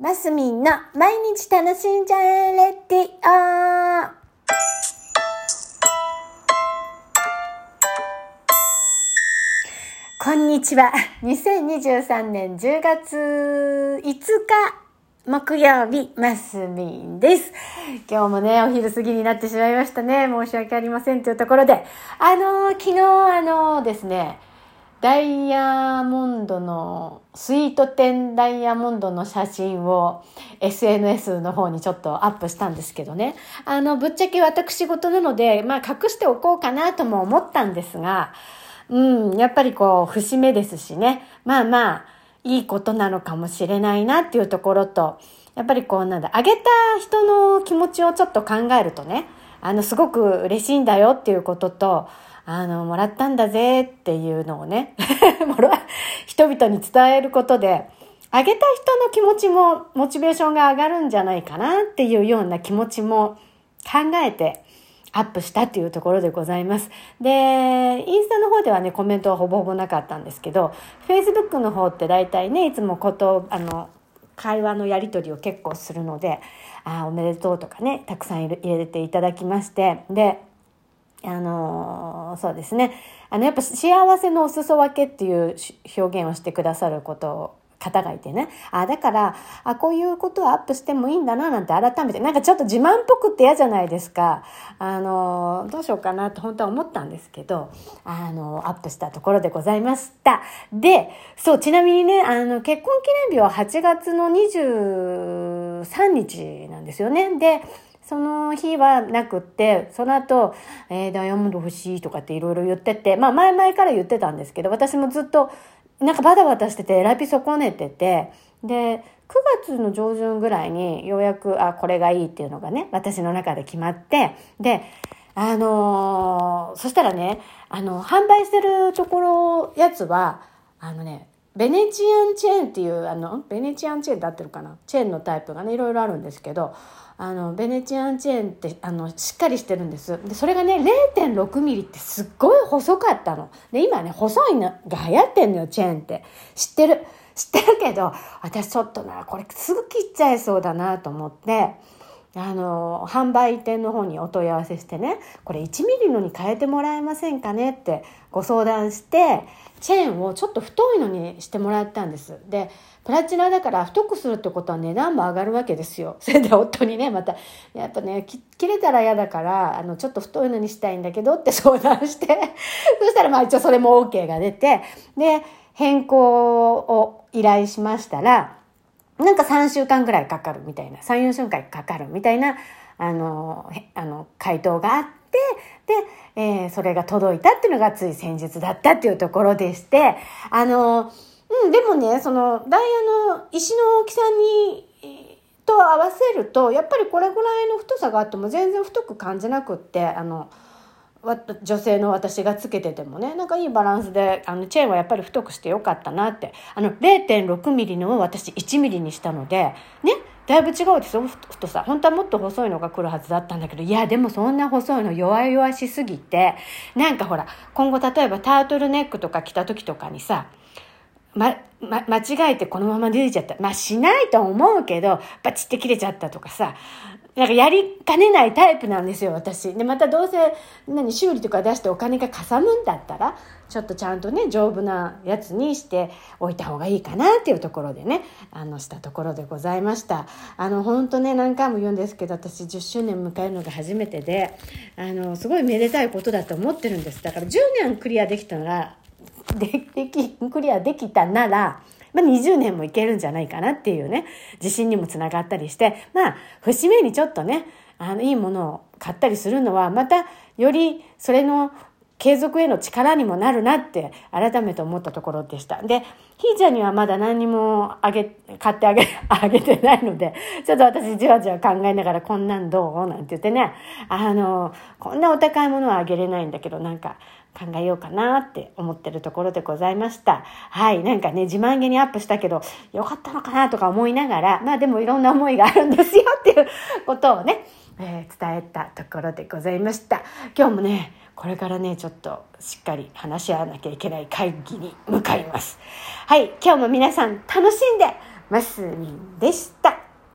マスミンの毎日楽しんじゃえレディオこんにちは。2023年10月5日木曜日、マスミンです。今日もね、お昼過ぎになってしまいましたね。申し訳ありませんというところで、あの、昨日あのですね、ダイヤモンドの、スイート10ダイヤモンドの写真を SNS の方にちょっとアップしたんですけどね。あの、ぶっちゃけ私事なので、まあ隠しておこうかなとも思ったんですが、うん、やっぱりこう、節目ですしね。まあまあ、いいことなのかもしれないなっていうところと、やっぱりこうなんだ、あげた人の気持ちをちょっと考えるとね、あの、すごく嬉しいんだよっていうことと、あの、もらったんだぜっていうのをね、もら、人々に伝えることで、あげた人の気持ちも、モチベーションが上がるんじゃないかなっていうような気持ちも考えて、アップしたっていうところでございます。で、インスタの方ではね、コメントはほぼほぼなかったんですけど、Facebook の方って大体ね、いつもこと、あの、会話のやり取りを結構するので、あおめでとうとかね、たくさん入れていただきまして、で、あのーそうですね。あの、やっぱ幸せのお裾分けっていう表現をしてくださること、方がいてね。あ、だから、あ、こういうことをアップしてもいいんだな、なんて改めて、なんかちょっと自慢っぽくって嫌じゃないですか。あのどうしようかなと本当は思ったんですけど、あのアップしたところでございました。で、そう、ちなみにね、あの、結婚記念日は8月の23日なんですよね。で、その日はなくって、その後、えーダイヤモンド欲しいとかっていろいろ言ってて、まあ前々から言ってたんですけど、私もずっとなんかバタバタしてて、選び損ねてて、で、9月の上旬ぐらいにようやく、あ、これがいいっていうのがね、私の中で決まって、で、あのーそしたらね、あの、販売してるところ、やつは、あのね、ベネチアンチェーンっていう、あの、ベネチアンチェーンだってるかな？チェーンのタイプがね、いろいろあるんですけど、あの、ベネチアンチェーンって、あの、しっかりしてるんです。で、それがね、0.6ミリってすっごい細かったの。で、今ね、細いのが流行ってんのよ、チェーンって。知ってる？知ってるけど、私ちょっとな、これすぐ切っちゃいそうだなと思って、あの、販売店の方にお問い合わせしてね、これ1ミリのに変えてもらえませんかねってご相談して、チェーンをちょっと太いのにしてもらったんです。で、プラチナだから太くするってことは値段も上がるわけですよ。それで夫にね、また、やっぱね、切れたら嫌だから、あの、ちょっと太いのにしたいんだけどって相談して、そしたらまあ一応それも OK が出て、で、変更を依頼しましたら、なんか3週間ぐらいかかるみたいな、3、4週間かかるみたいな、あの、あの、回答があって、で、えーそれが届いたっていうのがつい先日だったっていうところでして、あの、うん、でもね、その、ダイヤの石の大きさに、と合わせると、やっぱりこれぐらいの太さがあっても全然太く感じなくって、あの、女性の私がつけててもねなんかいいバランスであのチェーンはやっぱり太くしてよかったなってあの0.6ミリのを私1ミリにしたのでねだいぶ違うですよ太さ本当はもっと細いのが来るはずだったんだけどいやでもそんな細いの弱々しすぎてなんかほら今後例えばタートルネックとか着た時とかにさま、ま、間違えてこのまま出ちゃった。まあ、しないと思うけど、バチって切れちゃったとかさ、なんかやりかねないタイプなんですよ、私。で、またどうせ、何、修理とか出してお金がかさむんだったら、ちょっとちゃんとね、丈夫なやつにしておいた方がいいかなっていうところでね、あの、したところでございました。あの、本当ね、何回も言うんですけど、私10周年迎えるのが初めてで、あの、すごいめでたいことだと思ってるんです。だから10年クリアできたら、でできクリアできたなら、まあ、20年もいけるんじゃないかなっていうね自信にもつながったりしてまあ節目にちょっとねあのいいものを買ったりするのはまたよりそれの継続への力にもなるなって改めて思ったところでした。で、ひーちゃんにはまだ何にもあげ、買ってあげ、あげてないので、ちょっと私じわじわ考えながらこんなんどう？なんて言ってね、あの、こんなお高いものはあげれないんだけど、なんか考えようかなって思ってるところでございました。はい、なんかね、自慢げにアップしたけど、よかったのかなとか思いながら、まあでもいろんな思いがあるんですよっていうことをね、えー伝えたところでございました。今日もね、これからね、ちょっとしっかり話し合わなきゃいけない会議に向かいます。はい、今日も皆さん楽しんでマスミンでした。